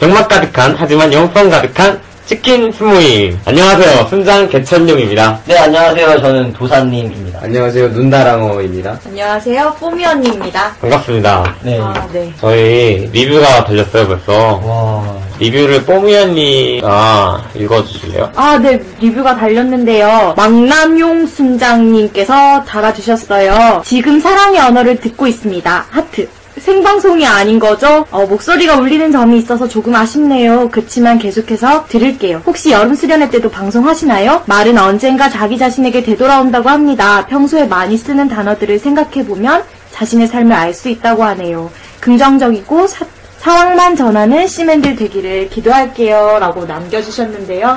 병맛 가득한 하지만 영성 가득한 치킨 스모임. 안녕하세요. 순장 개천용입니다. 네, 안녕하세요. 저는 도사님입니다. 안녕하세요. 눈다랑어입니다. 안녕하세요, 뽀미 언니입니다. 반갑습니다. 네. 아, 네. 저희 리뷰가 달렸어요 벌써. 와. 리뷰를 뽀미 언니가 읽어주실래요? 아, 네, 리뷰가 달렸는데요. 망남용 순장님께서 달아주셨어요. 지금 사랑의 언어를 듣고 있습니다. 하트. 생방송이 아닌 거죠? 어, 목소리가 울리는 점이 있어서 조금 아쉽네요. 그치만 계속해서 들을게요. 혹시 여름 수련회 때도 방송하시나요? 말은 언젠가 자기 자신에게 되돌아온다고 합니다. 평소에 많이 쓰는 단어들을 생각해보면 자신의 삶을 알 수 있다고 하네요. 긍정적이고 사, 상황만 전하는 시맨들 되기를 기도할게요. 라고 남겨주셨는데요.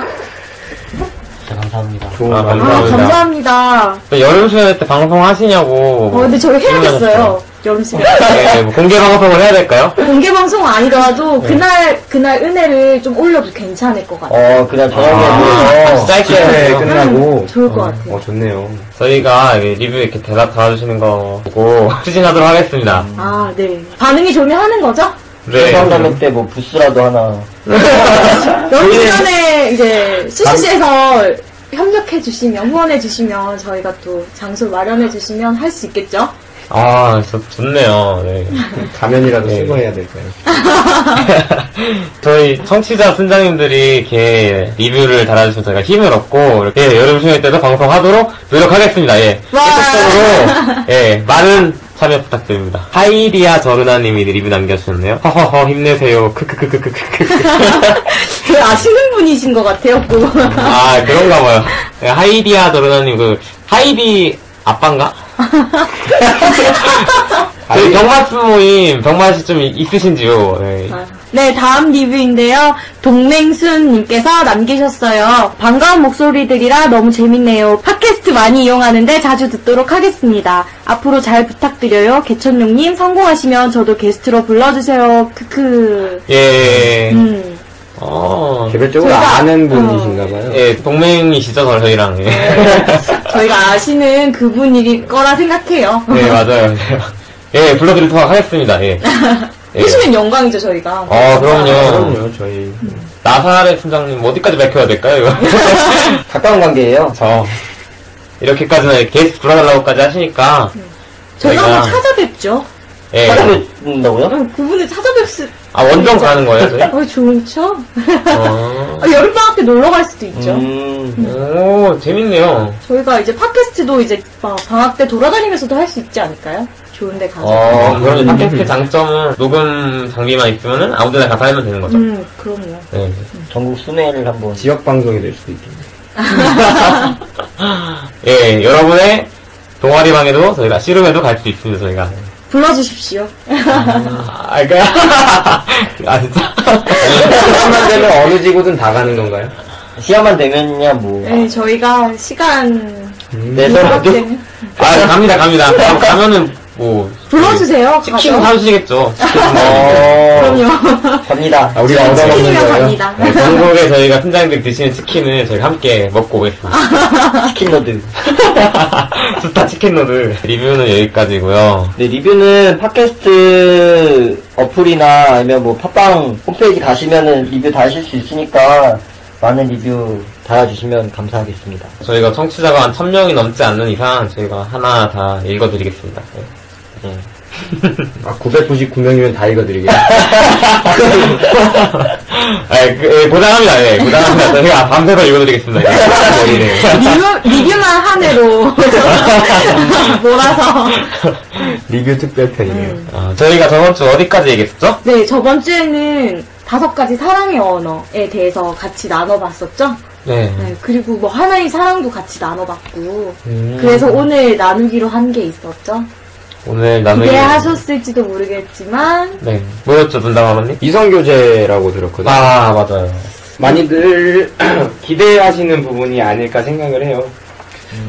진짜 감사합니다. 좋은 아, 아, 감사합니다. 감사합니다. 여름 수련회 때 방송 하시냐고. 어, 근데 저희 해야겠어요. 여름 수련. 네, 뭐 공개 방송을 해야 될까요? 공개 방송 아니더라도 그날 그날 은혜를 좀 올려도 괜찮을 것 같아요. 어, 그냥 저녁에 아, 짧게 네, 끝나고. 좋을 것 같아요. 어, 좋네요. 저희가 이 리뷰 이렇게 대답 달아주시는 거 보고 추진하도록 하겠습니다. 아, 네. 반응이 좋으면 하는 거죠? 네. 수상자매 때뭐 부스라도 하나. 여름 수련회 이제 수시에서 협력해 주시면 후원해 주시면 저희가 또 장소 마련해 주시면 할 수 있겠죠? 아, 좋, 좋네요. 네. 가면이라도 네. 쓰고 해야 될까요? 저희 청취자 순장님들이 이렇게 리뷰를 달아주시면 저희가 힘을 얻고 이렇게 여름 수련회 때도 방송하도록 노력하겠습니다. 예. 와. 계속적으로 예 많은 참여 부탁드립니다. 하이리아 저르나님이 리뷰 남겨주셨네요. 허허허 힘내세요. 크크크크크크. 그 아시는 분이신 것 같아요, 또. 아 그런가 봐요. 예, 하이리아 저르나님 그 하이디 아빠인가? 저희 병맛 모임 병맛이 좀 있으신지요? 네. 네, 다음 리뷰인데요. 동맹순님께서 남기셨어요. 반가운 목소리들이라 너무 재밌네요. 팟캐스트 많이 이용하는데 자주 듣도록 하겠습니다. 앞으로 잘 부탁드려요. 개천용님 성공하시면 저도 게스트로 불러주세요. 크크. 예. 음. 어. 개별적으로 저희가- 아는 어. 분이신가봐요. 예, 동맹이시죠, 저희랑. 예. 저희가 아시는 그분일 거라 생각해요. 네, 맞아요. 예, 불러드리도록 하겠습니다, 예. 예. 해주면 영광이죠, 저희가. 어, 그럼요. 그럼요, 저희. 나사렛 팀장님, 어디까지 밝혀야 될까요, 이거? 가까운 관계예요. 저, 이렇게까지는 게스트 불러달라고까지 하시니까. 저희가 저희가- 한번 찾아뵙죠. 예. 찾아뵙는다고요? 어, 그분을 찾아뵙을 아, 원정 가는 거예요, 저희? 어, 좋죠. 어. 아, 여름방학 때 놀러 갈 수도 있죠. 음. 오, 재밌네요. 저희가 이제 팟캐스트도 이제 막 방학 때 돌아다니면서도 할 수 있지 않을까요? 좋은데 가서. 어, 그럼 팟캐스트 장점은 녹음 장비만 있으면은 아무 데나 가서 하면 되는 거죠. 음, 그럼요. 네. 전국 순회를 한번. 지역 방송이 될 수도 있겠네요. 예, 여러분의 동아리 방에도 저희가 씨름에도 갈 수 있습니다, 저희가. 불러주십시오. 아, 그, 아, 진짜. 시간만 되면 어느 지구든 다 가는 건가요? 시간만 되면야 뭐. 네, 저희가 시간 내서 허락되면 아, 갑니다, 갑니다. 그럼 가면은, 뭐. 불러주세요. 치킨. 사주시겠죠. 어. 그럼요. 갑니다. 아, 우리가 얻어먹는 거예요? 갑니다. 네, 전국에 저희가 팀장님들이 드시는 치킨을 저희가 함께 먹고 오겠습니다. 치킨로드. 스타 치킨로드. 리뷰는 여기까지고요 네, 리뷰는 팟캐스트 어플이나 아니면 뭐 팟빵 홈페이지 가시면은 리뷰 다 하실 수 있으니까 많은 리뷰 달아주시면 감사하겠습니다. 저희가 청취자가 한 1000명이 넘지 않는 이상 저희가 하나 다 읽어드리겠습니다. 네. 네. 아, 999명이면 다 읽어드리겠습니다. 아, 그, 예, 보장합니다. 예, 보장합니다. 저희가 밤새서 읽어드리겠습니다. 예. 네. 리뷰, 리뷰만 한 해로 몰아서. 리뷰 특별편이네요. 아, 저희가 저번 주 어디까지 얘기했었죠? 네, 저번 주에는 다섯 가지 사랑의 언어에 대해서 같이 나눠봤었죠? 네. 네, 그리고 뭐 하나의 사랑도 같이 나눠봤고. 음, 그래서 오늘 나누기로 한 게 있었죠? 오늘 나누기. 기대하셨을지도 모르겠지만, 네. 뭐였죠, 분담아버님? 이성교제라고 들었거든요. 아, 맞아요. 많이들 기대하시는 부분이 아닐까 생각을 해요.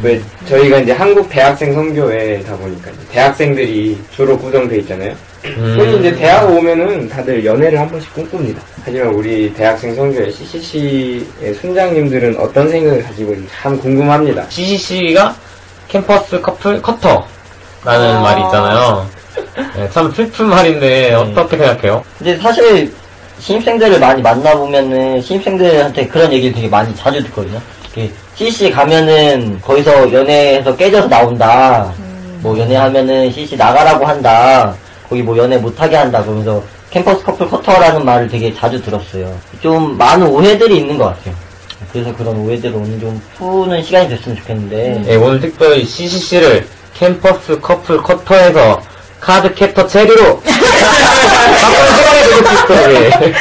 왜 저희가 이제 한국 대학생 선교회다 보니까 이제 대학생들이 주로 구성돼 있잖아요. 음. 그래서 이제 대학 오면은 다들 연애를 한 번씩 꿈꿉니다. 하지만 우리 대학생 선교회 CCC의 순장님들은 어떤 생각을 가지고 있는지 참 궁금합니다. CCC가 캠퍼스 커플 커터라는 아. 말이 있잖아요. 네, 참 슬픈 말인데 어떻게 생각해요? 근데 사실 신입생들을 많이 만나보면은 신입생들한테 그런 얘기를 되게 많이 자주 듣거든요. CCC 가면은 거기서 연애해서 깨져서 나온다. 뭐 연애하면은 CCC 나가라고 한다. 거기 뭐 연애 못하게 한다. 그러면서 캠퍼스 커플 커터라는 말을 되게 자주 들었어요. 좀 많은 오해들이 있는 것 같아요. 그래서 그런 오해들을 오늘 좀 푸는 시간이 됐으면 좋겠는데 네, 오늘 특별히 CCC를 캠퍼스 커플 커터에서 카드 캡터 체리로 바꾸는 시간이 되고 싶어요.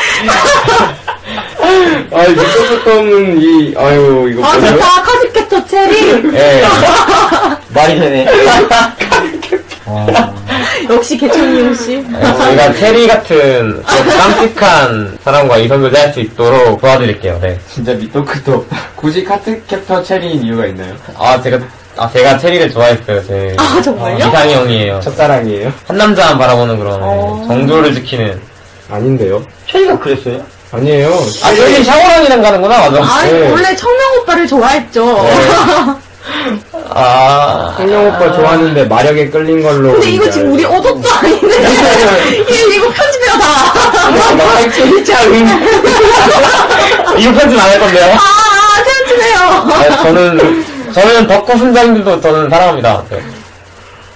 아, 끝도 없는 이, 아유, 이거 아, 뭐죠? 좋다. 카드캡터 체리. 예. 말이 되네. 어, 역시 개천이용 씨. 네, 저희가 체리 같은 깜찍한 사람과 이성교제 할 수 있도록 도와드릴게요. 네. 진짜 밑도 끝도 없다. 굳이 카트 캡터 체리인 이유가 있나요? 아, 제가, 아, 제가 체리를 좋아했어요. 제. 아, 정말요? 이상이 형이에요. 첫사랑이에요? 한 남자만 바라보는 그런 어. 정조를 지키는. 아닌데요? 최이가 그랬어요? 아니에요. 아, 저희 샤워랑이랑 가는구나, 맞아. 아니, 네. 원래 청명 오빠를 좋아했죠. 아. 성령 오빠 좋아하는데 마력에 끌린 걸로. 근데 이거 이제 지금 우리. 어덕도 아닌데. 이거, 이거 편집해요, 다. 진짜 응. 이거 편집 안 할 건데요? 아, 편집해요. 아, 저는, 저는 덕후 순장님도 저는 사랑합니다. 네.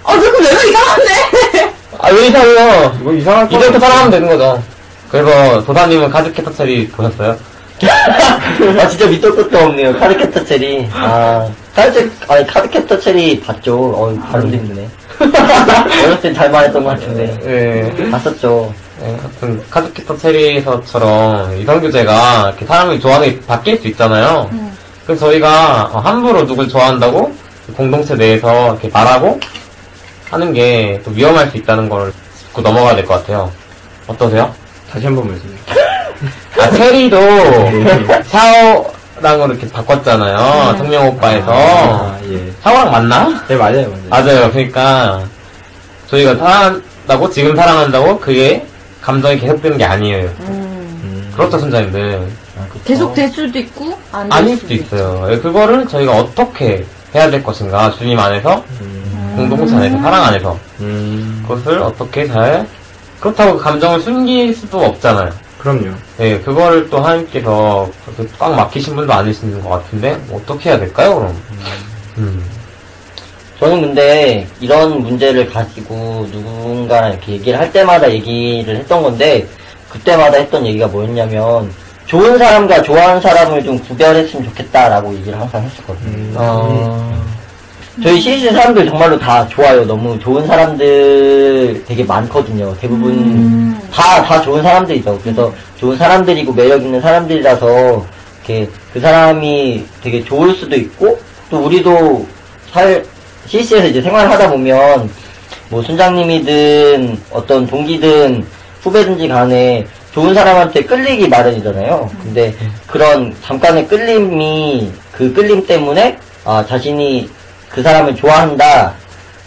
어, 조금 내가 이상한데. 아, 왜 이상해요? 이거 이상할 거 이제부터 사랑하면 되는 거죠. 그래서 도사님은 카드캐터 체리 보셨어요? 아 진짜 밑도 끝도 없네요. 카드캡터 체리. 아 카드 아니 카드캡터 체리 봤죠. 어 발음도 힘드네. 어렸을 땐잘 말했던 것 같은데 네. 봤었죠. 네, 하여튼 카드캐터 체리에서처럼 이성교제가 이렇게 사람이 좋아하는 게 바뀔 수 있잖아요. 그래서 저희가 어, 함부로 누굴 좋아한다고 공동체 내에서 이렇게 말하고 하는 게 또 위험할 수 있다는 걸 짚고 넘어가야 될 것 같아요. 어떠세요? 다시 한 번 말씀해. 아, 체리도 샤오랑으로 이렇게 바꿨잖아요. 성명 오빠에서. 아, 예. 샤오랑 맞나? 네, 맞아요, 맞아요. 맞아요. 그러니까 저희가 사랑한다고 지금 사랑한다고 그게 감정이 계속되는 게 아니에요. 음. 그렇죠, 순자님들. 계속 될 수도 있고, 안 될 아닐 수도 있어요. 예, 그거를 저희가 어떻게 해야 될 것인가 주님 안에서 공동체 안에서 사랑 안에서 음. 그것을 어떻게 잘 그렇다고 감정을 숨길 수도 없잖아요. 그럼요. 네, 그거를 또 하나님께서 그렇게 꽉 막히신 분도 아니신 것 같은데 뭐 어떻게 해야 될까요, 그럼? 음. 저는 근데 이런 문제를 가지고 누군가랑 이렇게 얘기를 할 때마다 얘기를 했던 건데 그때마다 했던 얘기가 뭐였냐면 좋은 사람과 좋아하는 사람을 좀 구별했으면 좋겠다라고 얘기를 항상 했었거든요. 어... 저희 CC 사람들 정말로 다 좋아요. 너무 좋은 사람들 되게 많거든요. 대부분 다, 다 좋은 사람들이죠. 그래서 좋은 사람들이고 매력 있는 사람들이라서 이렇게 그 사람이 되게 좋을 수도 있고 또 우리도 살, CC에서 이제 생활을 하다 보면 뭐 순장님이든 어떤 동기든 후배든지 간에 좋은 사람한테 끌리기 마련이잖아요. 근데 그런 잠깐의 끌림이 그 끌림 때문에 아 자신이 그 사람을 좋아한다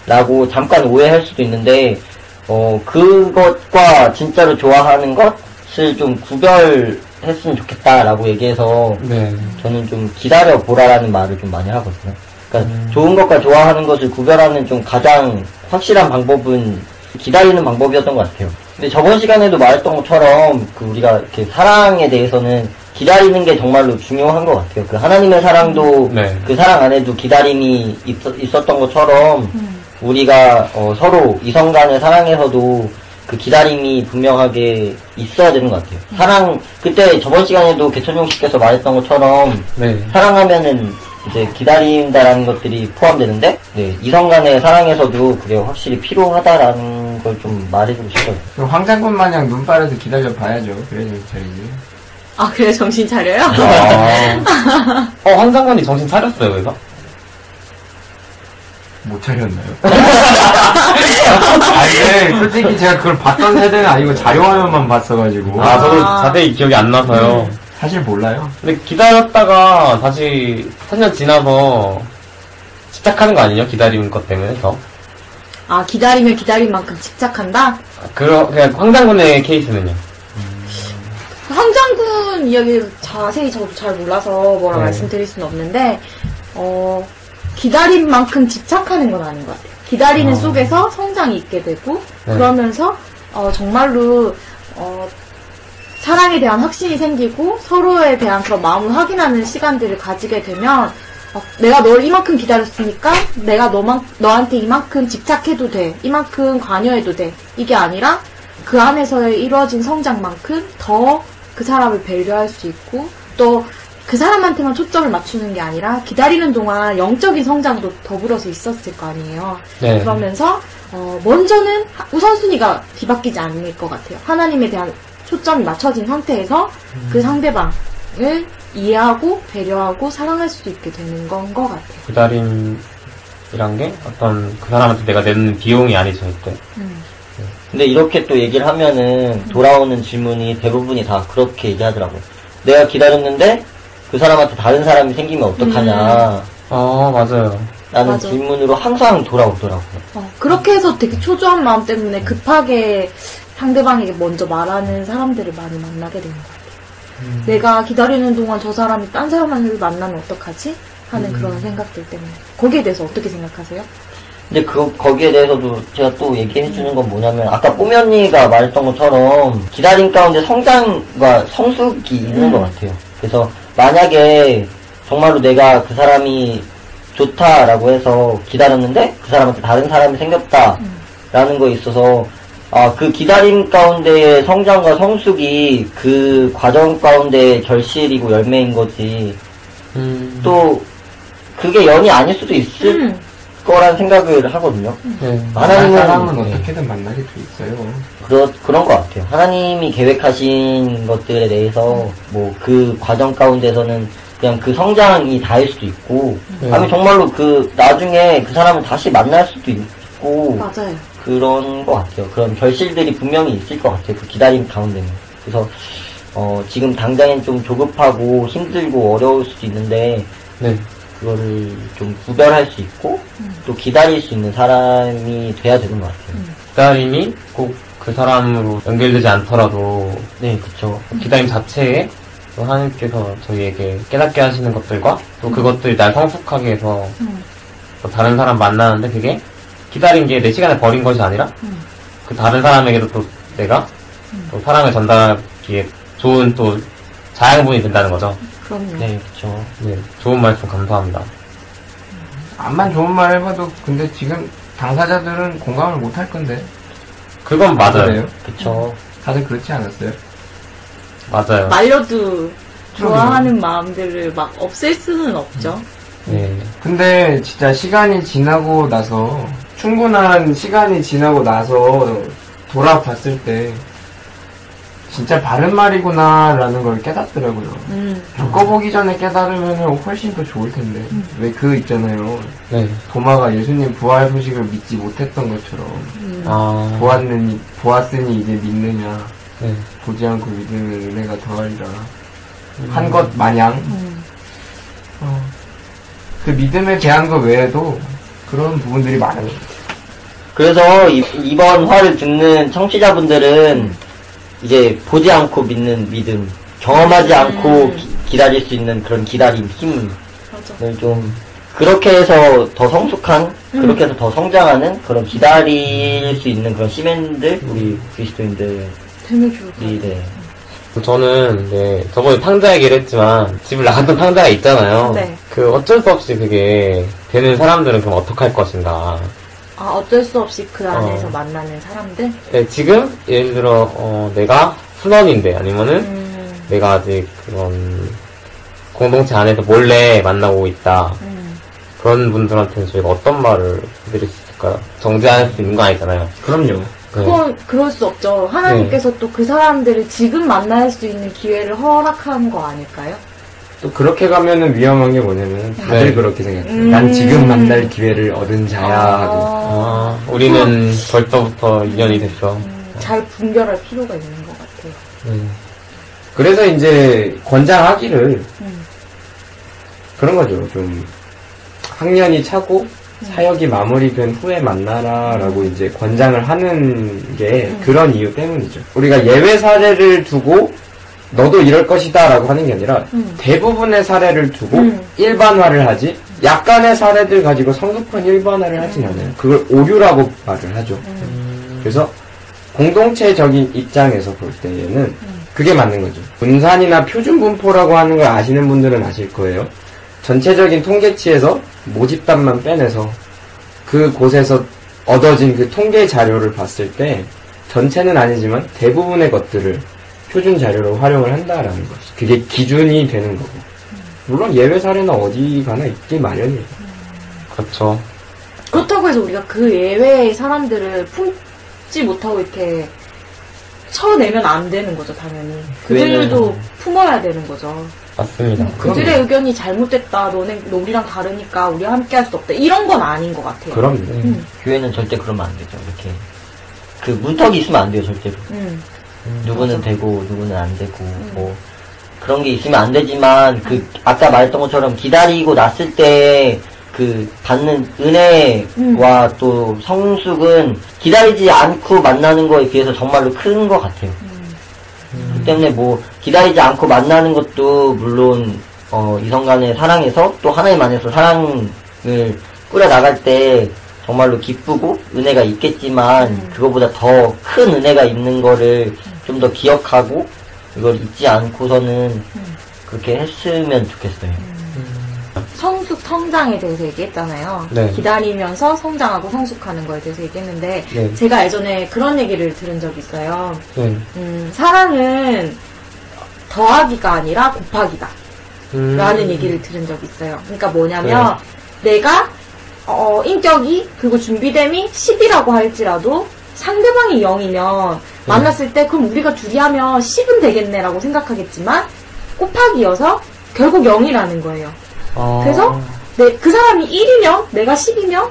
라고 잠깐 오해할 수도 있는데 어 그것과 진짜로 좋아하는 것을 좀 구별했으면 좋겠다라고 얘기해서 네. 저는 좀 기다려 보라라는 말을 좀 많이 하거든요. 그러니까 좋은 것과 좋아하는 것을 구별하는 좀 가장 확실한 방법은 기다리는 방법이었던 것 같아요. 근데 저번 시간에도 말했던 것처럼 그 우리가 이렇게 사랑에 대해서는 기다리는 게 정말로 중요한 것 같아요. 그 하나님의 사랑도 네. 그 사랑 안에도 기다림이 있 었, 던 것처럼 음. 우리가 어, 서로 이성 간의 사랑에서도 그 기다림이 분명하게 있어야 되는 것 같아요. 사랑 그때 저번 시간에도 개천용 씨께서 말했던 것처럼 네. 사랑하면은 이제 기다린다라는 것들이 포함되는데 네, 이성 간의 사랑에서도 그게 확실히 필요하다라는 걸 좀 말해주고 싶어요. 그럼 황장군 마냥 눈바라도 기다려 봐야죠. 그래 좀 차리지. 아, 그래, 정신 차려요? 아. 어, 황장관이 정신 차렸어요, 그래서? 못 차렸나요? 아니, 네, 솔직히 제가 그걸 봤던 세대는 아니고 자료화면만 봤어가지고. 아, 저도 아. 자세히 기억이 안 나서요. 사실 몰라요. 근데 기다렸다가 다시 4년 지나서 집착하는 거 아니에요? 기다리는 것 때문에 더? 아, 기다리면 기다린 만큼 집착한다? 아, 그러, 그냥 황장군의 케이스는요? 황장군 이야기 자세히 저도 잘 몰라서 뭐라 네. 말씀드릴 수는 없는데, 어, 기다린 만큼 집착하는 건 아닌 것 같아요. 기다리는 어. 속에서 성장이 있게 되고, 네. 그러면서, 어, 정말로, 어, 사랑에 대한 확신이 생기고, 서로에 대한 그런 마음을 확인하는 시간들을 가지게 되면, 어, 내가 널 이만큼 기다렸으니까, 내가 너만, 너한테 이만큼 집착해도 돼. 이만큼 관여해도 돼. 이게 아니라, 그 안에서의 이루어진 성장만큼 더 그 사람을 배려할 수 있고 또 그 사람한테만 초점을 맞추는 게 아니라 기다리는 동안 영적인 성장도 더불어서 있었을 거 아니에요. 네. 그러면서 어, 먼저는 하- 우선순위가 뒤바뀌지 않을 것 같아요. 하나님에 대한 초점이 맞춰진 상태에서 그 상대방을 이해하고 배려하고 사랑할 수 있게 되는 건 것 같아요. 기다림이란 게 어떤 그 사람한테 내가 내는 비용이 아니죠, 절대. 음. 근데 이렇게 또 얘기를 하면은 돌아오는 질문이 대부분이 다 그렇게 얘기하더라고요. 내가 기다렸는데 그 사람한테 다른 사람이 생기면 어떡하냐 아, 맞아요. 라는 맞아. 질문으로 항상 돌아오더라고요. 어, 그렇게 해서 되게 초조한 마음 때문에 급하게 상대방에게 먼저 말하는 사람들을 많이 만나게 되는 것 같아요. 내가 기다리는 동안 저 사람이 딴 사람을 만나면 어떡하지? 하는 그런 생각들 때문에. 거기에 대해서 어떻게 생각하세요? 근데 그 거기에 대해서도 제가 또 얘기해 주는 건 뭐냐면 아까 뽀미 언니가 말했던 것처럼 기다림 가운데 성장과 성숙이 있는 음. 것 같아요. 그래서 만약에 정말로 내가 그 사람이 좋다라고 해서 기다렸는데 그 사람한테 다른 사람이 생겼다라는 거에 있어서 아, 그 기다림 가운데의 성장과 성숙이 그 과정 가운데의 결실이고 열매인 거지. 음. 또 그게 연이 아닐 수도 있을 음. 거란 생각을 하거든요. 네. 만날 하나님은- 사람은 네. 어떻게든 만나게 돼 있어요. 그러, 그런 것 같아요. 하나님이 계획하신 것들에 대해서 뭐 그 과정 가운데서는 그냥 그 성장이 다일 수도 있고 네. 아니면 정말로 그 나중에 그 사람을 다시 만날 수도 있고 맞아요. 그런 것 같아요. 그런 결실들이 분명히 있을 것 같아요. 그 기다림 가운데는. 그래서 어, 지금 당장엔 좀 조급하고 힘들고 어려울 수도 있는데 네. 그거를 좀 구별할 수 있고 또 기다릴 수 있는 사람이 돼야 되는 것 같아요. 기다림이 꼭 그 사람으로 연결되지 않더라도 네, 그쵸. 기다림 자체에 또 하나님께서 저희에게 깨닫게 하시는 것들과 또 그것들이 날 성숙하게 해서 음. 또 다른 사람 만나는데 그게 기다린 게 내 시간을 버린 것이 아니라 음. 그 다른 사람에게도 또 내가 또 사랑을 전달하기에 좋은 또 자양분이 된다는 거죠. 그럼요. 네, 그쵸. 네, 좋은 말씀 감사합니다. 암만 좋은 말 해봐도 근데 지금 당사자들은 공감을 못 할 건데. 그건 맞아요. 그쵸. 다들 그렇지 않았어요? 맞아요. 말려도 좋아하는 마음들을 막 없앨 수는 없죠. 네. 근데 진짜 시간이 지나고 나서 충분한 시간이 지나고 나서 돌아봤을 때 진짜 바른 말이구나 라는 걸 깨닫더라고요. 음. 겪어보기 전에 깨달으면 훨씬 더 좋을 텐데 왜그 있잖아요. 네. 도마가 예수님 부활 소식을 믿지 못했던 것처럼 음. 아. 보았느니 보았으니 이제 믿느냐 네. 보지 않고 믿으면 은혜가 더하리라 한 것 마냥 음. 어, 그 믿음에 대한 것 외에도 그런 부분들이 많아요. 그래서 이, 번 화를 듣는 청취자분들은 이제 보지 않고 믿는 믿음, 경험하지 않고 기, 다릴 수 있는 그런 기다림, 힘을 맞아. 좀 그렇게 해서 더 성숙한, 그렇게 해서 더 성장하는 그런 기다릴 수 있는 그런 시민들, 우리 좋을 것 같아요. 네, 저는 네, 저번에 탕자 얘기를 했지만 집을 나갔던 탕자가 있잖아요. 네. 그 어쩔 수 없이 그게 되는 사람들은 그럼 어떡할 것인가. 아, 어쩔 수 없이 그 안에서 어. 만나는 사람들? 네, 지금 예를 들어 어, 내가 순원인데 아니면은 음, 내가 아직 그런 공동체 안에서 몰래 만나고 있다. 음. 그런 분들한테는 저희가 어떤 말을 드릴 수 있을까요? 정지할 수 있는 거 아니잖아요. 그럼요. 네. 그건 그럴 수 없죠. 하나님께서 또그 사람들을 지금 만날 수 있는 기회를 허락한 거 아닐까요? 또 그렇게 가면은 위험한 게 뭐냐면 다들 네. 그렇게 생각해요. 음. 난 지금 만날 기회를 얻은 자야 하고. 아, 우리는 벌써부터 인연이 됐어. 음, 잘 분별할 필요가 있는 것 같아요. 네. 그래서 이제 권장하기를 음. 그런 거죠. 좀 학년이 차고 사역이 마무리된 후에 만나라라고 이제 권장을 하는 게 그런 이유 때문이죠. 우리가 예외 사례를 두고 너도 이럴 것이다 라고 하는 게 아니라 음. 대부분의 사례를 두고 음. 일반화를 하지 약간의 사례들 가지고 성급한 일반화를 하진 않아요. 그걸 오류라고 말을 하죠. 그래서 공동체적인 입장에서 볼 때에는 그게 맞는 거죠. 분산이나 표준 분포라고 하는 걸 아시는 분들은 아실 거예요. 전체적인 통계치에서 모집단만 빼내서 그 곳에서 얻어진 그 통계 자료를 봤을 때 전체는 아니지만 대부분의 것들을 표준 자료로 활용을 한다라는 거죠. 그게 기준이 되는 거고. 물론 예외 사례는 어디 가나 있기 마련이에요. 그렇죠. 그렇다고 해서 우리가 그 예외의 사람들을 품지 못하고 이렇게 쳐내면 안 되는 거죠, 당연히. 그들도 품어야 되는 거죠. 맞습니다. 그들의 의견이 잘못됐다, 너네, 너 우리랑 다르니까 우리 함께 할 수 없다. 이런 건 아닌 것 같아요. 그럼요. 음, 교회는 절대 그러면 안 되죠. 이렇게 그 문턱이 있으면 안 돼요, 절대로. 음, 누구는 되고 누구는 안 되고 뭐. 그런 게 있으면 안 되지만 그 아까 말했던 것처럼 기다리고 났을 때 그 받는 은혜와 또 성숙은 기다리지 않고 만나는 거에 비해서 정말로 큰 것 같아요. 그 때문에 뭐 기다리지 않고 만나는 것도 물론 어, 이성 간의 사랑에서 또 하나님 안에서 사랑을 꾸려 나갈 때 정말로 기쁘고 은혜가 있겠지만 그거보다 더 큰 은혜가 있는 거를 좀 더 기억하고 이걸 잊지 않고서는 그렇게 했으면 좋겠어요. 성숙 성장에 대해서 얘기했잖아요. 네. 기다리면서 성장하고 성숙하는 거에 대해서 얘기했는데 네. 제가 예전에 그런 얘기를 들은 적이 있어요. 네. 음, 사랑은 더하기가 아니라 곱하기다. 음. 라는 얘기를 들은 적이 있어요. 그러니까 뭐냐면 내가 어, 인격이 그리고 준비됨이 10이라고 할지라도 상대방이 0이면 만났을 때 그럼 우리가 둘이 하면 10은 되겠네라고 생각하겠지만 곱하기여서 결국 0이라는 거예요. 어. 그래서 내, 그 사람이 1이면 내가 10이면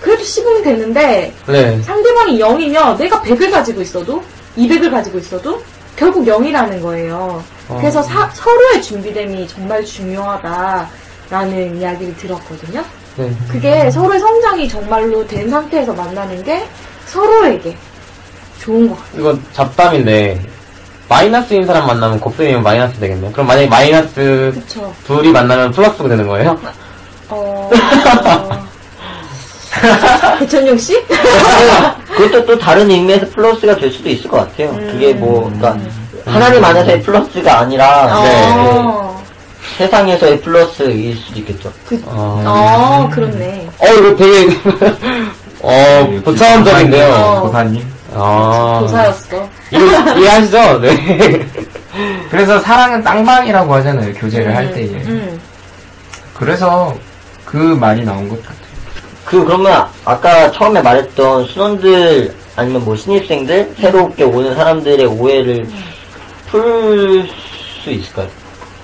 그래도 10은 되는데 네. 상대방이 0이면 내가 100을 가지고 있어도 200을 가지고 있어도 결국 0이라는 거예요. 그래서 사- 서로의 준비됨이 정말 중요하다라는 이야기를 들었거든요. 네. 그게 서로의 성장이 정말로 된 상태에서 만나는 게 서로에게 좋은 것 같아요. 이거 잡담인데 마이너스인 사람 만나면 곱셈이면 마이너스 되겠네요. 그럼 만약에 마이너스 그쵸. 둘이 만나면 플러스가 되는 거예요? 어, 배천용 씨? 그것도 또 다른 의미에서 플러스가 될 수도 있을 것 같아요. 그게 뭐, 그러니까 하나님 안에서의 플러스가 아니라 어, 세상에서의 플러스일 수도 있겠죠. 그, 어. 어, 그렇네. 어, 이거 되게, 어, 고차원적인데요. 어. 고사님. 아. 교사였어. 이거 이해하시죠? 네. 그래서 사랑은 땅방이라고 하잖아요. 교제를 할 때에. 음. 그래서 그 말이 나온 것 같아요. 그, 그러면 아까 처음에 말했던 순원들 아니면 뭐 신입생들, 새롭게 오는 사람들의 오해를 풀 수 있을까요?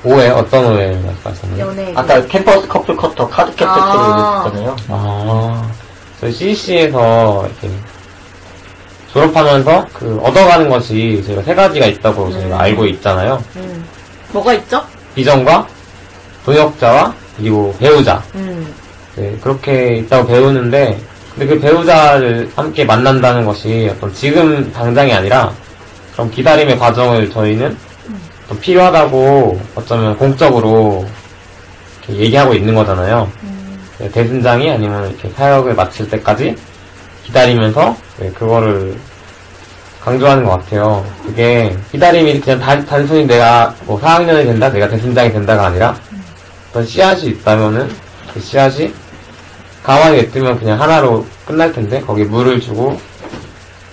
오해, 어떤 오해 말씀하셨나요? 연애. 아까 캠퍼스 커플 커터 카드 캡 세트를 아. 얘기했잖아요. 아, 저희 CC에서 이렇게 졸업하면서 그 얻어가는 것이 저희가 세 가지가 있다고 저희가 알고 있잖아요. 음. 뭐가 있죠? 비전과 동역자와 그리고 배우자. 음. 네, 그렇게 있다고 배우는데, 근데 그 배우자를 함께 만난다는 것이 어떤 지금 당장이 아니라, 그럼 기다림의 과정을 저희는 좀 필요하다고 어쩌면 공적으로 얘기하고 있는 거잖아요. 네, 대순장이 아니면 이렇게 사역을 마칠 때까지 기다리면서 네, 그거를 강조하는 것 같아요. 그게 기다림이 그냥 단, 단순히 내가 뭐 4학년이 된다, 내가 대순장이 된다가 아니라 어떤 씨앗이 있다면은 그 씨앗이 가만히 냅두면 그냥 하나로 끝날 텐데 거기 물을 주고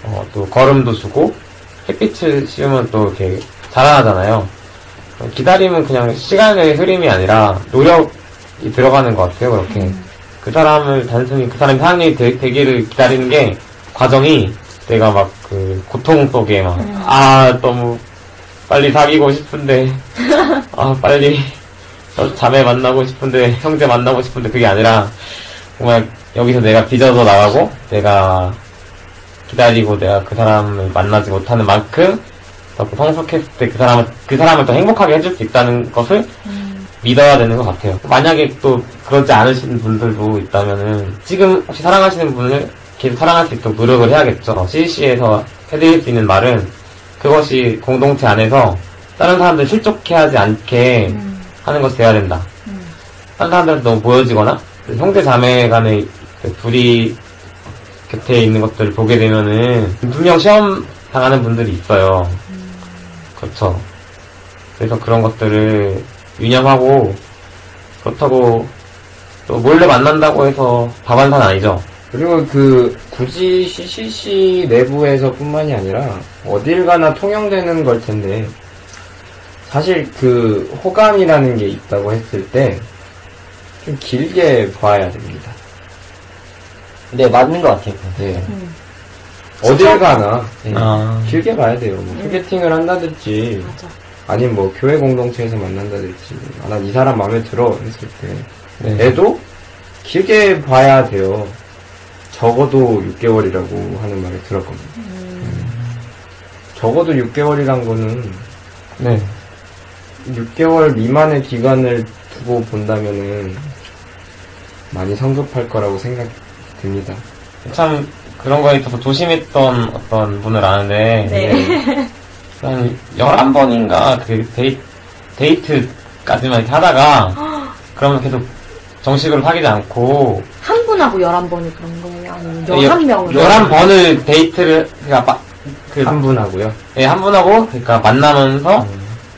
어, 또 거름도 주고 햇빛을 씌우면 또 이렇게 자라나잖아요. 어, 기다림은 그냥 시간의 흐름이 아니라 노력이 들어가는 것 같아요. 그렇게 그 사람을 단순히 그 사람이 4학년이 되, 되기를 기다리는 게 과정이 내가 막 그 고통 속에 막 아 너무 빨리 사귀고 싶은데 아 빨리 저 자매 만나고 싶은데 형제 만나고 싶은데 그게 아니라 정말 여기서 내가 빚어서 나가고 내가 기다리고 내가 그 사람을 만나지 못하는 만큼 더 성숙했을 때 그 사람을 그 사람을 더 행복하게 해줄 수 있다는 것을 믿어야 되는 것 같아요. 만약에 또 그러지 않으시는 분들도 있다면은 지금 혹시 사랑하시는 분을 계속 사랑할 수 있도록 노력을 해야겠죠. CC에서 해드릴 수 있는 말은 그것이 공동체 안에서 다른 사람들 실족해 하지 않게 하는 것이 돼야 된다. 다른 사람들한테 너무 보여지거나 형제 자매 간의 그 둘이 곁에 있는 것들을 보게 되면은 분명 시험 당하는 분들이 있어요. 그렇죠. 그래서 그런 것들을 유념하고 그렇다고 또 몰래 만난다고 해서 다반산 아니죠. 그리고 그 굳이 CCC 내부에서뿐만이 아니라 어딜 가나 통용되는 걸 텐데 사실 그 호감이라는 게 있다고 했을 때 좀 길게 봐야 됩니다. 네, 맞는 것 같아요. 네. 어딜 가나 네. 아. 길게 봐야 돼요. 뭐 소개팅을 한다든지 아 니면 뭐 교회 공동체에서 만난다든지 아, 난이 사람 마음에 들어 했을 때 네. 애도 길게 봐야 돼요. 적어도 6개월이라고 하는 말을 들었거든요. 음. 적어도 6개월이란 거는 네. 6개월 미만의 기간을 두고 본다면은 많이 성급할 거라고 생각이 듭니다. 참 그런 거에 있어서 조심했던 어떤 분을 아는데 네. 한 11번인가 그 데이, 데이트까지만 이렇게 하다가 그러면 계속 정식으로 사귀지 않고 한 분하고 11번이 그런 거예요? 아니면 여- 11명으로? 11번을 데이트를 그러니까 마- 그, 한 분하고요. 예, 한 분하고 그러니까 만나면서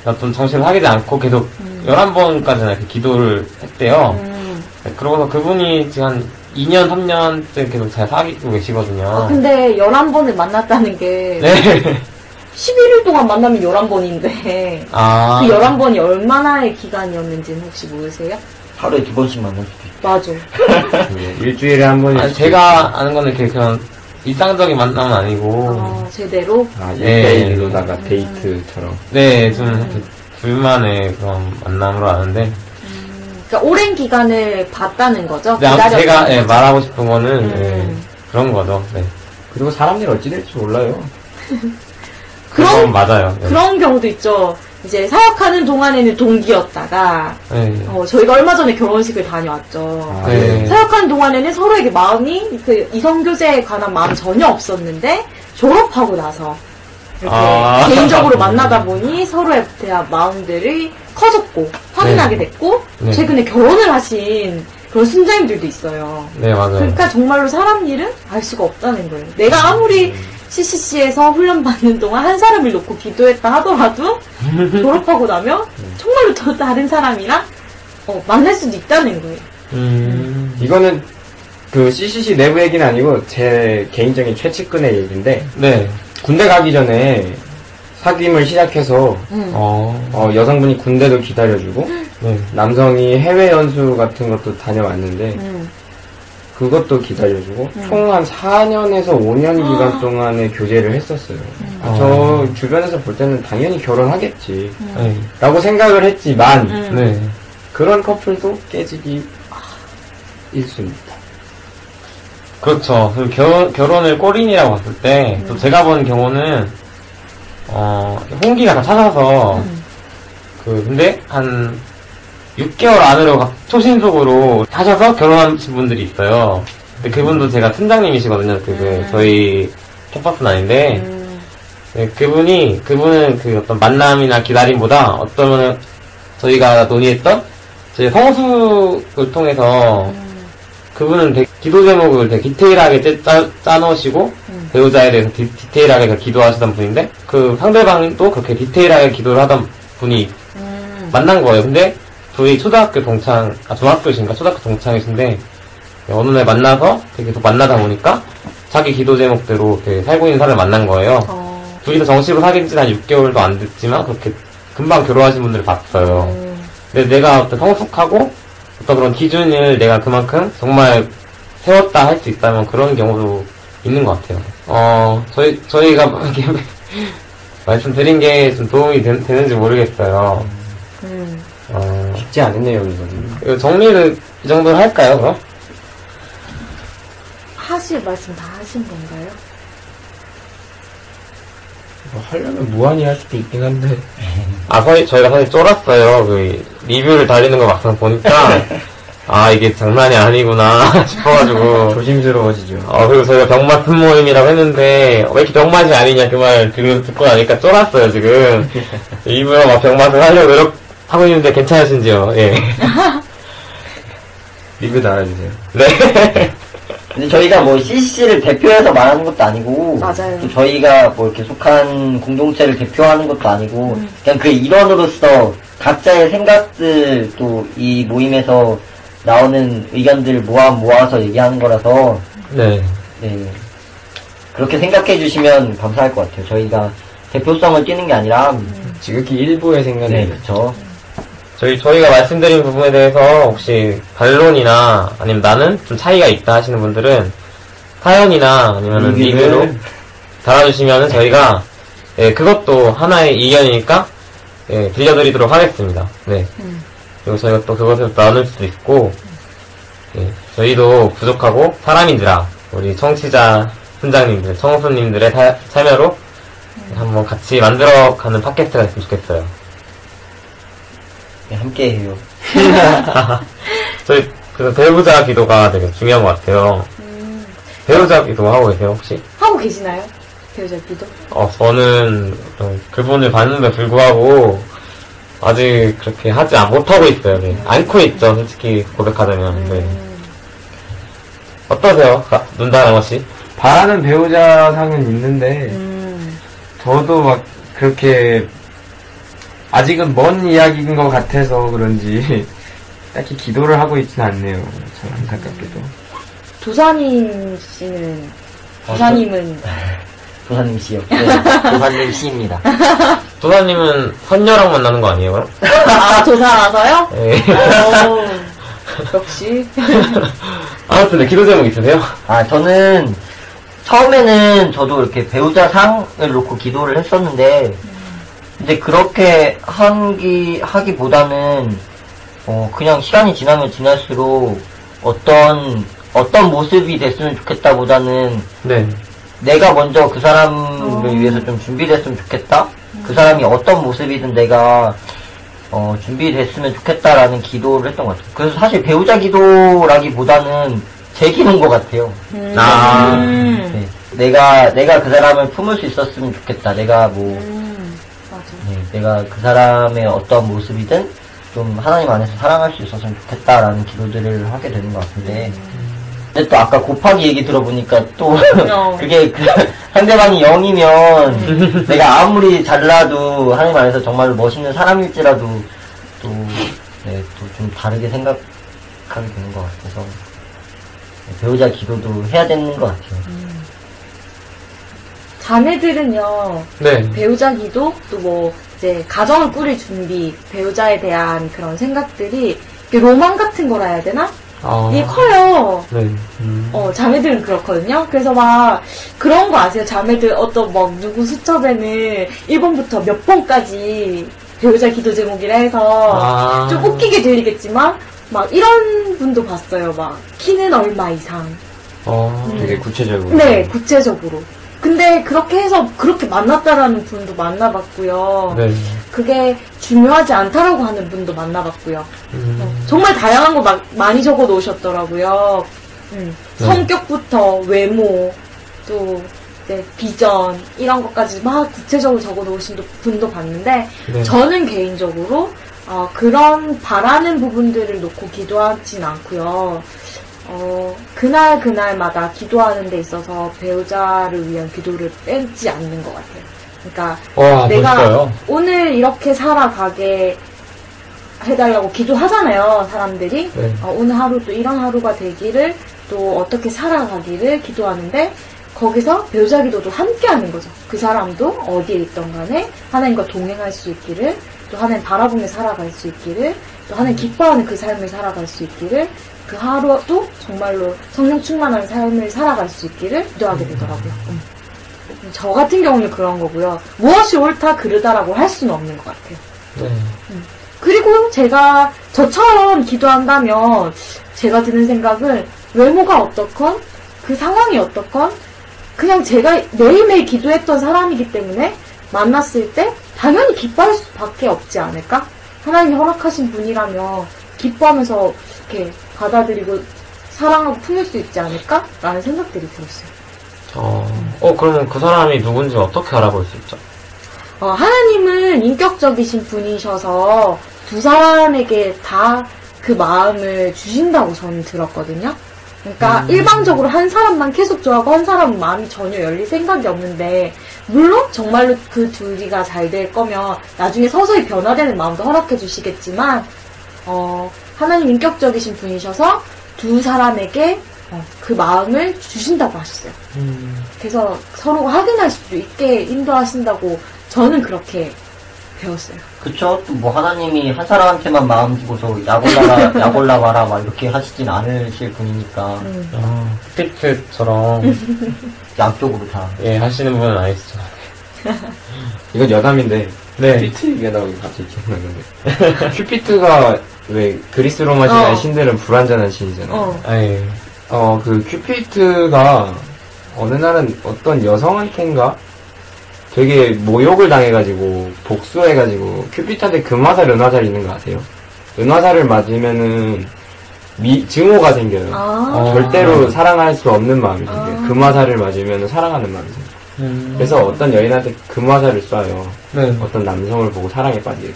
어떤 정식으로 사귀지 않고 계속 11번까지는 이렇게 기도를 했대요. 음. 네, 그러고서 그분이 지금 한 2년, 3년째 계속 잘 사귀고 계시거든요. 아, 근데 11번을 만났다는 게 네. 11일 동안 만나면 11번인데 아. 그 11번이 얼마나의 기간이었는지는 혹시 모르세요? 하루에 두 번씩 만날 수도 있고. 맞아. 네, 일주일에 한 번이 아니, 제가 아는 거는 이렇게 그냥 일상적인 만남은 아니고, 어, 제대로? 아, 네. 1대1로다가 데이트처럼. 네, 좀 이렇게 둘만의 그런 만남으로 아는데, 그러니까 오랜 기간을 봤다는 거죠? 아무튼 제가 예, 거죠? 말하고 싶은 거는 음. 예, 그런 거죠. 네. 그리고 사람들이 어찌 될지 몰라요. 그런, 맞아요. 네. 그런 경우도 있죠. 이제 사역하는 동안에는 동기였다가 네. 어, 저희가 얼마 전에 결혼식을 다녀왔죠. 아, 네. 사역하는 동안에는 서로에게 마음이 그 이성 교제에 관한 마음 전혀 없었는데 졸업하고 나서 이렇게 아. 개인적으로 만나다 보니 서로에 대한 마음들이 커졌고 확인하게 됐고 네. 최근에 결혼을 하신 그런 순자님들도 있어요. 네, 맞아요. 그러니까 정말로 사람 일은 알 수가 없다는 거예요. 내가 아무리 CCC에서 훈련받는 동안 한 사람을 놓고 기도했다 하더라도 졸업하고 나면 정말로 또 다른 사람이랑 어, 만날 수도 있다는 거예요. 음, 이거는 그 CCC 내부 얘기는 아니고 제 개인적인 최측근의 얘기인데 네. 군대 가기 전에 사귐을 시작해서 음. 어, 어, 여성분이 군대도 기다려주고 네. 남성이 해외 연수 같은 것도 다녀왔는데 음. 그것도 기다려주고 총한 4년에서 5년 기간 동안의 교제를 했었어요. 아, 저 주변에서 볼 때는 당연히 결혼하겠지 네. 라고 생각을 했지만 음. 네. 그런 커플도 깨지기 일수입니다. 그렇죠. 그 결혼, 결혼을 꼬린이라고 봤을 때, 또 제가 본 경우는, 어, 홍기가 다 찾아서, 그, 근데 한 6개월 안으로 가- 초신속으로 하셔서 결혼하신 분들이 있어요. 근데 그분도 제가 팀장님이시거든요. 그, 그 저희 캠퍼스는 아닌데, 음. 네, 그분이, 그분은 그 어떤 만남이나 기다림보다 어떤 저희가 논의했던 저희 성수를 통해서 그분은 되게 기도 제목을 되게 디테일하게 짜, 짜, 짜놓으시고 배우자에 대해서 디, 테일하게 그 기도하시던 분인데 그 상대방도 그렇게 디테일하게 기도를 하던 분이 만난 거예요. 근데 둘이 초등학교 동창, 아 중학교신가 초등학교 동창이신데 어느 날 만나서 되게 계속 만나다 보니까 자기 기도 제목대로 이렇게 살고 있는 사람을 만난 거예요. 어. 둘이서 정식으로 사귄 지는 한 6개월도 안 됐지만 그렇게 금방 결혼하신 분들을 봤어요. 근데 내가 어떤 성숙하고 어떤 그런 기준을 내가 그만큼 정말 세웠다 할 수 있다면 그런 경우도 있는 것 같아요. 어, 저희, 저희가 이렇게 말씀드린 게 좀 도움이 되, 는지 모르겠어요. 음. 어, 쉽지 않은데요, 이거는. 이거 정리를 이 정도로 할까요, 그럼? 하실 말씀 다 하신 건가요? 뭐 하려면 무한히 할 수도 있긴 한데. 아, 서 저희가 사실 쫄았어요. 그, 리뷰를 달리는 거 막상 보니까, 아, 이게 장난이 아니구나 싶어가지고. 조심스러워지죠. 어, 그리고 저희가 병맛 순모임이라고 했는데, 왜 이렇게 병맛이 아니냐 그말 듣고 나니까 쫄았어요, 지금. 일부러 막 병맛을 하려고 노력 하고 있는데 괜찮으신지요? 예. 리뷰 달아주세요. 네. 근데 저희가 뭐 CC를 대표해서 말하는 것도 아니고 맞아요. 또 저희가 뭐 이렇게 속한 공동체를 대표하는 것도 아니고 음. 그냥 그 일원으로서 각자의 생각들 또 이 모임에서 나오는 의견들 모아 모아서 얘기하는 거라서 네. 네 그렇게 생각해 주시면 감사할 것 같아요. 저희가 대표성을 띠는 게 아니라 지극히 일부의 네 생각이에요. 그렇죠. 저희, 저희가 말씀드린 부분에 대해서 혹시 반론이나 아니면 나는 좀 차이가 있다 하시는 분들은 사연이나 아니면 리뷰로 달아주시면은 저희가 예, 그것도 하나의 의견이니까 예, 들려드리도록 하겠습니다. 네. 그리고 저희가 또 그것을 나눌 수도 있고 예, 저희도 부족하고 사람인지라 우리 청취자 순장님들, 청소님들의 사- 참여로 한번 같이 만들어가는 팟캐스트가 됐으면 좋겠어요. 네, 함께 해요. 저희 그 배우자 기도가 되게 중요한 것 같아요. 배우자 기도 하고 계세요 혹시? 하고 계시나요? 배우자 기도? 어 저는 좀 그분을 봤는데 불구하고 아직 그렇게 하지 안- 못하고 있어요. 네. 않고 있죠 솔직히 고백하자면. 네. 어떠세요, 가- 눈다랑 씨? 바라는 배우자상은 있는데, 음. 저도 막 그렇게 아직은 먼 이야기인 것 같아서 그런지 딱히 기도를 하고 있지는 않네요. 참 안타깝게도. 도사님 씨는, 도사님은, 도사님 씨요. 네, 도사님 씨입니다. 도사님은 선녀랑 만나는 거 아니에요? 그럼? 아, 도사라서요? 네. 오, 역시. 아무튼 네, 기도 제목 있으세요? 아, 저는 처음에는 저도 이렇게 배우자 상을 놓고 기도를 했었는데, 이제 그렇게 한기, 하기보다는, 어, 그냥 시간이 지나면 지날수록 어떤, 어떤 모습이 됐으면 좋겠다 보다는 네. 내가 먼저 그 사람을 위해서 좀 준비됐으면 좋겠다? 그 사람이 어떤 모습이든 내가, 어, 준비됐으면 좋겠다라는 기도를 했던 것 같아요. 그래서 사실 배우자 기도라기보다는 제 기도인 것 같아요. 아. 음. 네. 내가 내가 그 사람을 품을 수 있었으면 좋겠다. 내가 뭐 음. 내가 그 사람의 어떤 모습이든 좀 하나님 안에서 사랑할 수 있었으면 좋겠다라는 기도들을 하게 되는 것 같은데. 근데 또 아까 곱하기 얘기 들어보니까 또 어. 그게 그 상대방이 0이면 내가 아무리 잘나도 하나님 안에서 정말 멋있는 사람일지라도 또 네, 또 좀 다르게 생각하게 되는 것 같아서 네, 배우자 기도도 해야 되는 것 같아요. 자매들은요, 네. 배우자 기도, 또 뭐, 이제, 가정을 꾸릴 준비, 배우자에 대한 그런 생각들이, 로망 같은 거라 해야 되나? 아. 이게 커요. 네. 음. 어, 자매들은 그렇거든요. 그래서 막, 그런 거 아세요? 자매들 어떤 막, 누구 수첩에는 1번부터 몇 번까지 배우자 기도 제목이라 해서, 아. 좀 웃기게 들리겠지만, 막, 이런 분도 봤어요. 막, 키는 얼마 이상. 어. 되게 구체적으로. 네, 구체적으로. 근데 그렇게 해서 그렇게 만났다라는 분도 만나봤고요. 네. 그게 중요하지 않다라고 하는 분도 만나봤고요. 음. 어, 정말 다양한 거 막, 많이 적어 놓으셨더라고요. 음, 네. 성격부터 외모, 또 이제 비전 이런 것까지 막 구체적으로 적어 놓으신 분도 봤는데 네. 저는 개인적으로 어, 그런 바라는 부분들을 놓고 기도하진 않고요. 어, 그날 그날마다 기도하는 데 있어서 배우자를 위한 기도를 빼지 않는 것 같아요. 그러니까 와, 내가 멋있어요. 오늘 이렇게 살아가게 해달라고 기도하잖아요, 사람들이. 네. 어, 오늘 하루 또 이런 하루가 되기를 또 어떻게 살아가기를 기도하는데 거기서 배우자 기도도 함께 하는 거죠. 그 사람도 어디에 있던 간에 하나님과 동행할 수 있기를 또 하나님 바라보며 살아갈 수 있기를 또 하나님 기뻐하는 그 삶을 살아갈 수 있기를 그 하루도 정말로 성령 충만한 삶을 살아갈 수 있기를 기도하게 되더라고요. 음. 저 같은 경우는 그런 거고요. 무엇이 옳다 그르다라고 할 수는 없는 것 같아요. 네. 그리고 제가 저처럼 기도한다면 제가 드는 생각은 외모가 어떻건 그 상황이 어떻건 그냥 제가 매일매일 기도했던 사람이기 때문에 만났을 때 당연히 기뻐할 수밖에 없지 않을까? 하나님이 허락하신 분이라면 기뻐하면서 이렇게 받아들이고 사랑하고 품을 수 있지 않을까? 라는 생각들이 들었어요. 어, 어, 그러면 그 사람이 누군지 어떻게 알아볼 수 있죠? 어, 하나님은 인격적이신 분이셔서 두 사람에게 다 그 마음을 주신다고 저는 들었거든요. 그러니까 일방적으로 한 사람만 계속 좋아하고 한 사람은 마음이 전혀 열릴 생각이 없는데 물론 정말로 그 둘이가 잘 될 거면 나중에 서서히 변화되는 마음도 허락해 주시겠지만 어, 하나님 인격적이신 분이셔서 두 사람에게 어, 그 마음을 주신다고 하셨어요. 그래서 서로가 확인할 수 있게 인도하신다고 저는 그렇게 배웠어요. 그쵸? 또뭐 하나님이 한 사람한테만 마음 주고서 약 올라가, 약 올라가라 막 이렇게 하시진 않으실 분이니까 음. 어, 큐피트처럼, 양쪽으로 다. 예, 하시는 분은 아니시죠. 이건 여담인데 네. 큐피트 얘기가 나오니 갑자기 기억나는데 큐피트가 왜 그리스 로마 시대 어. 신들은 불완전한 신이잖아요. 어. 어, 그 큐피트가 어느 날은 어떤 여성한테인가 되게 모욕을 당해가지고 복수해가지고 큐피트한테 금화살, 은화살 있는 거 아세요? 은화살을 맞으면은 미, 증오가 생겨요. 아. 어. 절대로 사랑할 수 없는 마음이 생겨요. 아. 금화살을 맞으면 사랑하는 마음이 생겨요. 음, 그래서 어떤 여인한테 금화살을 쏴요. 네. 어떤 남성을 보고 사랑에 빠지고.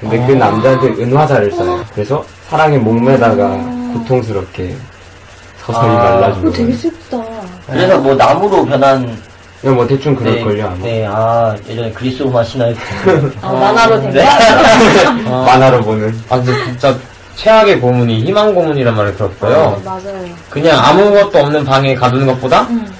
근데 아. 그 남자한테 은화살을 쏴요. 그래서 사랑에 목매다가 아. 고통스럽게 서서히 아. 말라주고. 그거 되게 슬프다. 그래서 뭐 나무로 변한 그냥 뭐 대충 그럴걸요, 아마. 네, 아 예전에 그리스 로마 신화에 아, 만화로 된 네. 거. 아, 만화로 보는. 아, 근데 진짜 최악의 고문이 희망 고문이란 말을 들었어요. 어, 맞아요. 그냥 아무것도 없는 방에 가두는 것보다 음.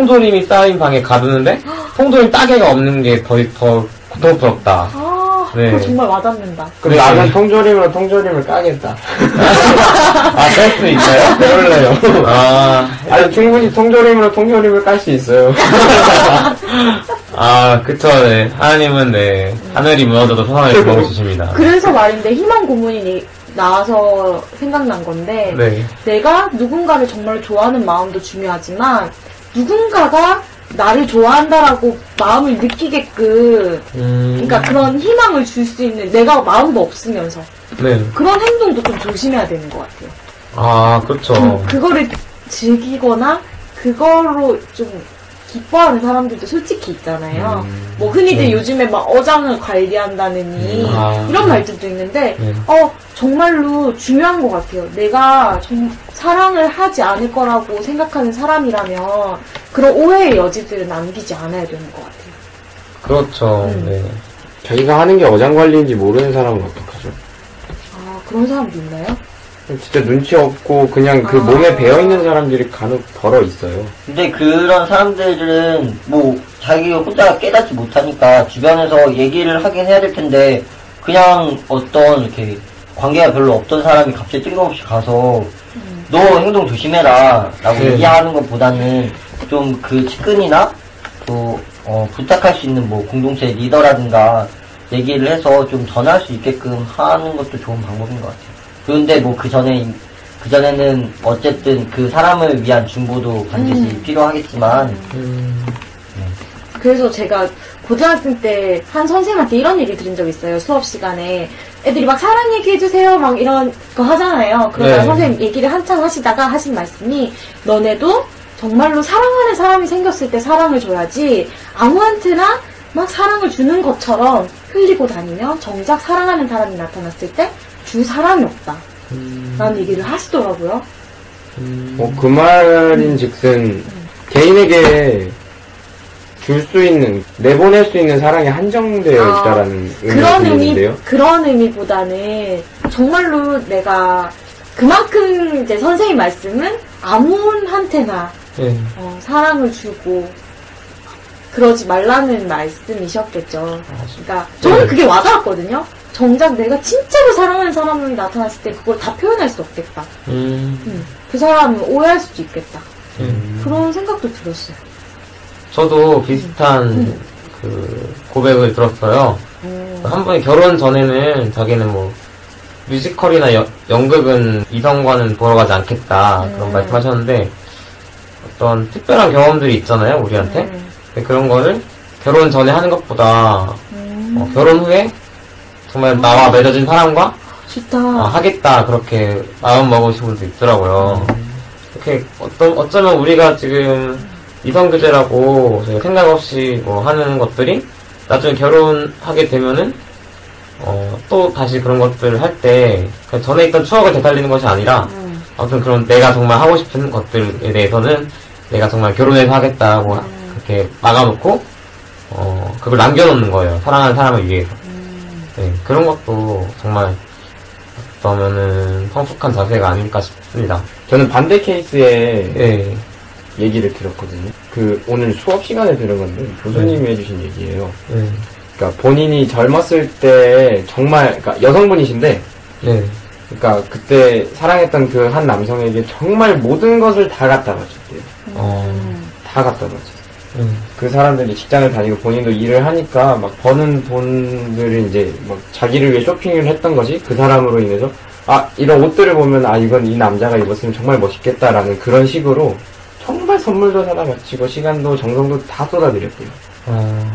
통조림이 쌓인 방에 가두는데 통조림 따개가 없는 게 더 더 고통스럽다. 아, 네. 그거 정말 와닿는다. 네. 나는 통조림으로 통조림을 까겠다. 아, 뺄수 있어요? 그럴래요. 아, 아니, 충분히 통조림으로 통조림을 깔 수 있어요. 아, 그쵸, 네. 하나님은, 네. 하늘이 무너져도 소상하게 구멍을 주십니다. 그래서 말인데 희망 고문이 나와서 생각난 건데 네. 내가 누군가를 정말 좋아하는 마음도 중요하지만 누군가가 나를 좋아한다라고 마음을 느끼게끔 음, 그러니까 그런 희망을 줄 수 있는 내가 마음도 없으면서 네. 그런 행동도 좀 조심해야 되는 것 같아요. 아, 그쵸. 좀 그거를 즐기거나 그거로 좀 기뻐하는 사람들도 솔직히 있잖아요. 음, 뭐 흔히들 네. 요즘에 막 어장을 관리한다느니 음, 아. 이런 말들도 있는데 네. 어 정말로 중요한 것 같아요. 내가 정- 사랑을 하지 않을 거라고 생각하는 사람이라면 그런 오해의 여지들을 남기지 않아야 되는 것 같아요. 그렇죠. 음. 네. 자기가 하는 게 어장 관리인지 모르는 사람은 어떡하죠? 아 그런 사람도 있나요? 진짜 눈치 없고 그냥 그 아. 몸에 배어 있는 사람들이 간혹 덜어 있어요. 근데 그런 사람들은 뭐 자기가 혼자 깨닫지 못하니까 주변에서 얘기를 하긴 해야 될 텐데 그냥 어떤 이렇게 관계가 별로 없던 사람이 갑자기 뜬금없이 가서 너 행동 조심해라 라고 네. 얘기하는 것보다는 좀 그 측근이나 또 어, 부탁할 수 있는 뭐 공동체 리더라든가 얘기를 해서 좀 전할 수 있게끔 하는 것도 좋은 방법인 것 같아요. 그런데 뭐 그 전에 그 전에는 어쨌든 그 사람을 위한 중보도 반드시 음. 필요하겠지만 음, 그래서 제가 고등학생 때 한 선생님한테 이런 얘기 들은 적 있어요. 수업 시간에 애들이 막 사랑 얘기해 주세요 막 이런 거 하잖아요. 그러다 네. 선생님 얘기를 한참 하시다가 하신 말씀이 너네도 정말로 사랑하는 사람이 생겼을 때 사랑을 줘야지 아무한테나 막 사랑을 주는 것처럼 흘리고 다니면 정작 사랑하는 사람이 나타났을 때 줄 사람이 없다. 라는 얘기를 하시더라고요. 어, 그 말인 즉슨 개인에게 줄 수 있는 내보낼 수 있는 사랑이 한정되어 아, 있다라는 의미가 그런 의미, 들리는데요. 그런 의미보다는 정말로 내가 그만큼 이제 선생님 말씀은 아무한테나 네. 어, 사랑을 주고 그러지 말라는 말씀이셨겠죠. 그러니까 저는 그게 와닿았거든요. 정작 내가 진짜로 사랑하는 사람이 나타났을 때 그걸 다 표현할 수 없겠다. 음, 음, 그 사람은 오해할 수도 있겠다. 음. 그런 생각도 들었어요. 저도 비슷한 그 고백을 들었어요. 음. 한 분이 결혼 전에는 자기는 뭐 뮤지컬이나 여- 연극은 이성과는 보러 가지 않겠다 그런 음. 말씀하셨는데 어떤 특별한 경험들이 있잖아요 우리한테 음. 그런 거를 결혼 전에 하는 것보다 음. 어, 결혼 후에 정말 나와 맺어진 사람과 좋다. 어, 하겠다 그렇게 마음 먹으신 분도 있더라고요. 이렇게 어떤 어쩌면 우리가 지금 이성 교제라고 저희가 생각 없이 뭐 하는 것들이 나중에 결혼하게 되면은 어, 또 다시 그런 것들을 할 때 전에 있던 추억을 되살리는 것이 아니라 음. 아무튼 그런 내가 정말 하고 싶은 것들에 대해서는 내가 정말 결혼해서 하겠다고 하- 그렇게 막아놓고 어, 그걸 남겨놓는 거예요. 사랑하는 사람을 위해서. 네, 그런 것도 정말 어쩌면은 성숙한 자세가 아닐까 싶습니다. 저는 반대 케이스에 네, 얘기를 들었거든요. 그 오늘 수업 시간에 들은 건데 교수님이 해주신 얘기예요. 네, 그러니까 본인이 젊었을 때 정말 그러니까 여성분이신데 네, 그러니까 그때 사랑했던 그 한 남성에게 정말 모든 것을 다 갖다 바쳤대요. 어, 다 갖다 바쳤어요. 네, 그 사람들이 직장을 다니고 본인도 일을 하니까 막 버는 돈들을 이제 막 자기를 위해 쇼핑을 했던 거지 그 사람으로 인해서 아 이런 옷들을 보면 아 이건 이 남자가 입었으면 정말 멋있겠다라는 그런 식으로 정말 선물도 사다 바치고 시간도 정성도 다 쏟아드렸대요. 어,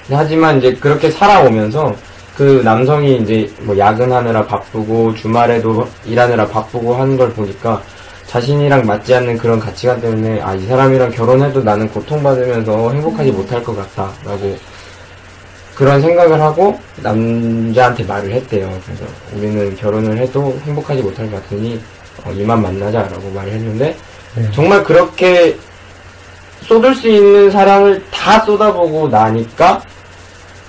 근데 하지만 이제 그렇게 살아오면서 그 남성이 이제 뭐 야근하느라 바쁘고 주말에도 일하느라 바쁘고 하는 걸 보니까 자신이랑 맞지 않는 그런 가치관 때문에 아 이 사람이랑 결혼해도 나는 고통받으면서 행복하지 못할 것 같다 라고 그런 생각을 하고 남자한테 말을 했대요. 그래서 우리는 결혼을 해도 행복하지 못할 것 같으니 어, 이만 만나자 라고 말을 했는데 네. 정말 그렇게 쏟을 수 있는 사랑을 다 쏟아보고 나니까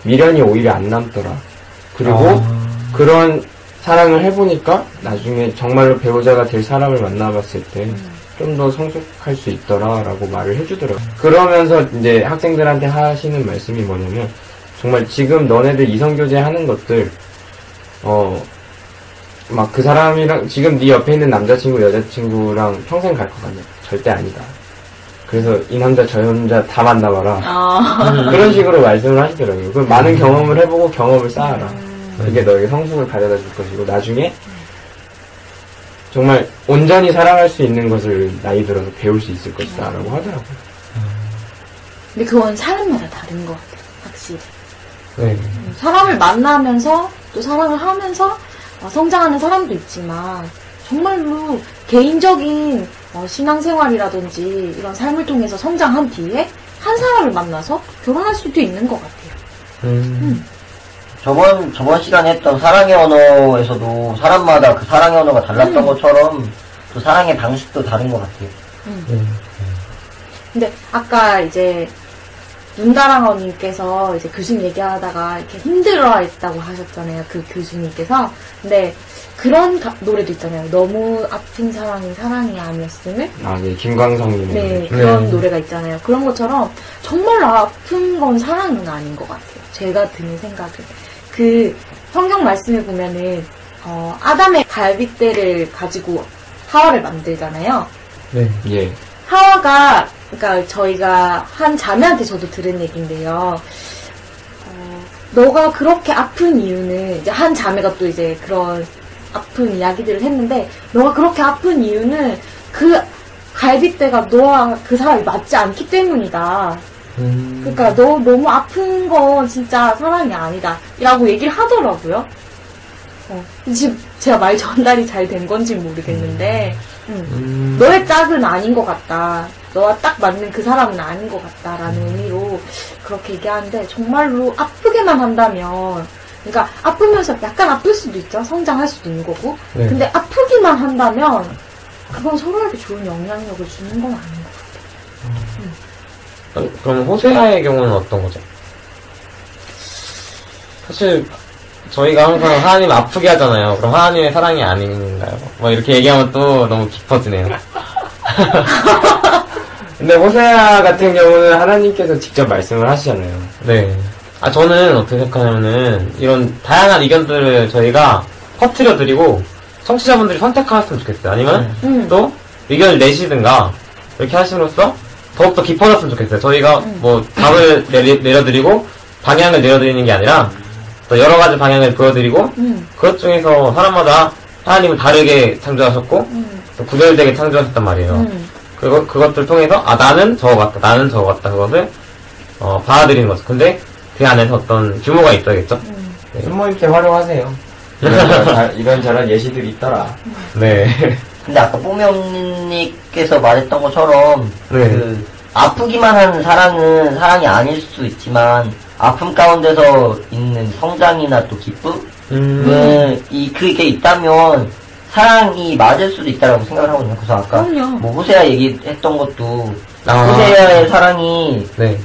미련이 오히려 안 남더라. 그리고 아, 그런 사랑을 해보니까 나중에 정말로 배우자가 될 사람을 만나봤을 때 좀 더 성숙할 수 있더라라고 말을 해주더라고요. 그러면서 이제 학생들한테 하시는 말씀이 뭐냐면 정말 지금 너네들 이성교제 하는 것들 어 막 그 사람이랑 지금 네 옆에 있는 남자친구 여자친구랑 평생 갈 것 같냐? 절대 아니다. 그래서 이 남자 저 남자 다 만나봐라. 아. 그런 식으로 말씀을 하시더라고요. 그 많은 경험을 해보고 경험을 쌓아라. 그게 너에게 성숙을 가져다 줄 것이고 나중에 정말 온전히 사랑할 수 있는 것을 나이 들어서 배울 수 있을 것이다 라고 하더라고요. 근데 그건 사람마다 다른 것 같아요. 확실히. 네, 사람을 만나면서 또 사랑을 하면서 어, 성장하는 사람도 있지만 정말로 개인적인 어, 신앙생활이라든지 이런 삶을 통해서 성장한 뒤에 한 사람을 만나서 결혼할 수도 있는 것 같아요. 음, 저번 저번 시간에 했던 사랑의 언어에서도 사람마다 그 사랑의 언어가 달랐던 음. 것처럼 또 사랑의 방식도 다른 것 같아요. 네, 근데 아까 이제 눈다랑어님께서 이제 교수님 얘기하다가 이렇게 힘들어했다고 하셨잖아요. 그 교수님께서. 근데 그런 가- 노래도 있잖아요. 너무 아픈 사랑이 사랑이 아니었음을. 아, 네, 김광석님. 네, 네. 그런 네. 노래가 있잖아요. 그런 것처럼 정말 아픈 건 사랑은 아닌 것 같아요. 제가 드는 생각은. 그 성경 말씀에 보면은 어, 아담의 갈빗대를 가지고 하와를 만들잖아요. 네, 예. 하와가 그러니까 저희가 한 자매한테 저도 들은 얘기인데요. 어, 너가 그렇게 아픈 이유는 이제 한 자매가 또 이제 그런 아픈 이야기들을 했는데 너가 그렇게 아픈 이유는 그 갈빗대가 너와 그 사람이 맞지 않기 때문이다. 음, 그러니까 너 너무 아픈 건 진짜 사랑이 아니다.라고 얘기를 하더라고요. 어, 지금 제가 말 전달이 잘 된 건지 는 모르겠는데, 음. 음, 너의 짝은 아닌 것 같다. 너와 딱 맞는 그 사람은 아닌 것 같다라는 의미로 그렇게 얘기하는데 정말로 아프게만 한다면 그러니까 아프면서 약간 아플 수도 있죠. 성장할 수도 있는 거고. 네. 근데 아프기만 한다면 그건 서로에게 좋은 영향력을 주는 건 아닌 것 그럼- 그럼 호세아의 경우는 어떤 거죠? 사실 저희가 항상 하나님 아프게 하잖아요. 그럼 하나님의 사랑이 아닌가요? 뭐 이렇게 얘기하면 또 너무 깊어지네요. 근데 호세아 같은 경우는 하나님께서 직접 말씀을 하시잖아요. 네. 아 저는 어떻게 생각하냐면은 이런 다양한 의견들을 저희가 퍼뜨려 드리고 청취자분들이 선택하셨으면 좋겠어요. 아니면 음. 또 의견을 내시든가 이렇게 하심으로써 더욱더 깊어졌으면 좋겠어요. 저희가 뭐 답을 내리, 내려드리고 방향을 내려드리는 게 아니라 또 여러 가지 방향을 보여드리고 음. 그것 중에서 사람마다 하나님은 다르게 창조하셨고 음. 또 구별되게 창조하셨단 말이에요. 음. 그거, 그것들 통해서, 아, 나는 저거 같다, 나는 저거 같다, 그것을, 어, 받아들이는 거죠. 근데, 그 안에서 어떤 규모가 있어야겠죠? 네. 숨모 있게 활용하세요. 이런저런, 이런 저런 예시들이 있더라. 네. 근데 아까 뽀명님께서 말했던 것처럼 네. 그 아프기만 하는 사랑은 사랑이 아닐 수 있지만 아픔 가운데서 있는 성장이나 또 기쁨은 음, 이 그게 있다면 사랑이 맞을 수도 있다라고 생각을 하거든요. 그래서 아까 그럼요. 뭐 호세아 얘기했던 것도 아. 호세아의 사랑이 네.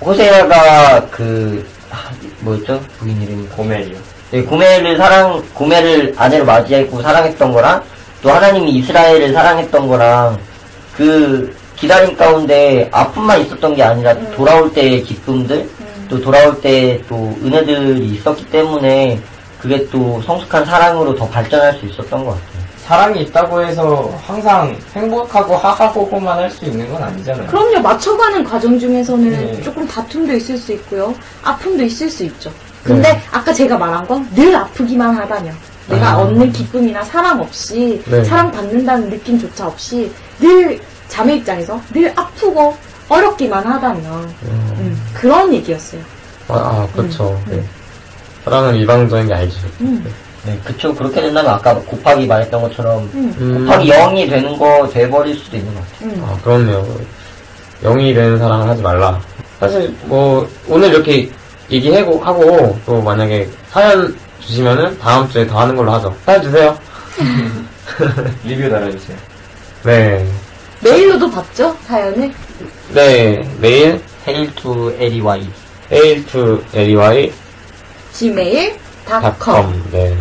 호세아가 그 아, 뭐였죠 부인 이름이 고멜이요. 네, 고멜을 사랑, 고멜을 아내로 맞이했고 사랑했던 거랑, 또 하나님이 이스라엘을 사랑했던 거랑, 그 기다림 가운데 아픔만 있었던 게 아니라 돌아올 때의 기쁨들, 또 돌아올 때 또 은혜들이 있었기 때문에, 그게 또 성숙한 사랑으로 더 발전할 수 있었던 것 같아요. 사랑이 있다고 해서 항상 행복하고 하하호호만 할 수 있는 건 아니잖아요. 그럼요. 맞춰가는 과정 중에서는 네. 조금 다툼도 있을 수 있고요. 아픔도 있을 수 있죠. 근데 아까 제가 말한 건 늘 아프기만 하다면 내가 아. 얻는 기쁨이나 사랑 없이 네. 사랑받는다는 느낌조차 없이 늘 자매 입장에서 늘 아프고 어렵기만 하다면 음, 그런 얘기였어요. 아, 아 그렇죠. 네. 사랑은 일방적인 게 아니죠. 음, 네, 그쵸. 그렇게 된다면 아까 곱하기 말했던 것처럼, 음, 음, 곱하기 0이 되는 거 돼버릴 수도 있는 것 같아요. 음. 아, 그렇네요. 영이 되는 사랑을 하지 말라. 사실, 뭐, 오늘 이렇게 얘기하고, 하고, 또 만약에 사연 주시면은 다음 주에 더 하는 걸로 하죠. 사연 주세요. 리뷰 달아주세요. 네. 메일로도 봤죠? 사연을? 네, 메일, hail to LEY. hail to ly gmail.com com. 네.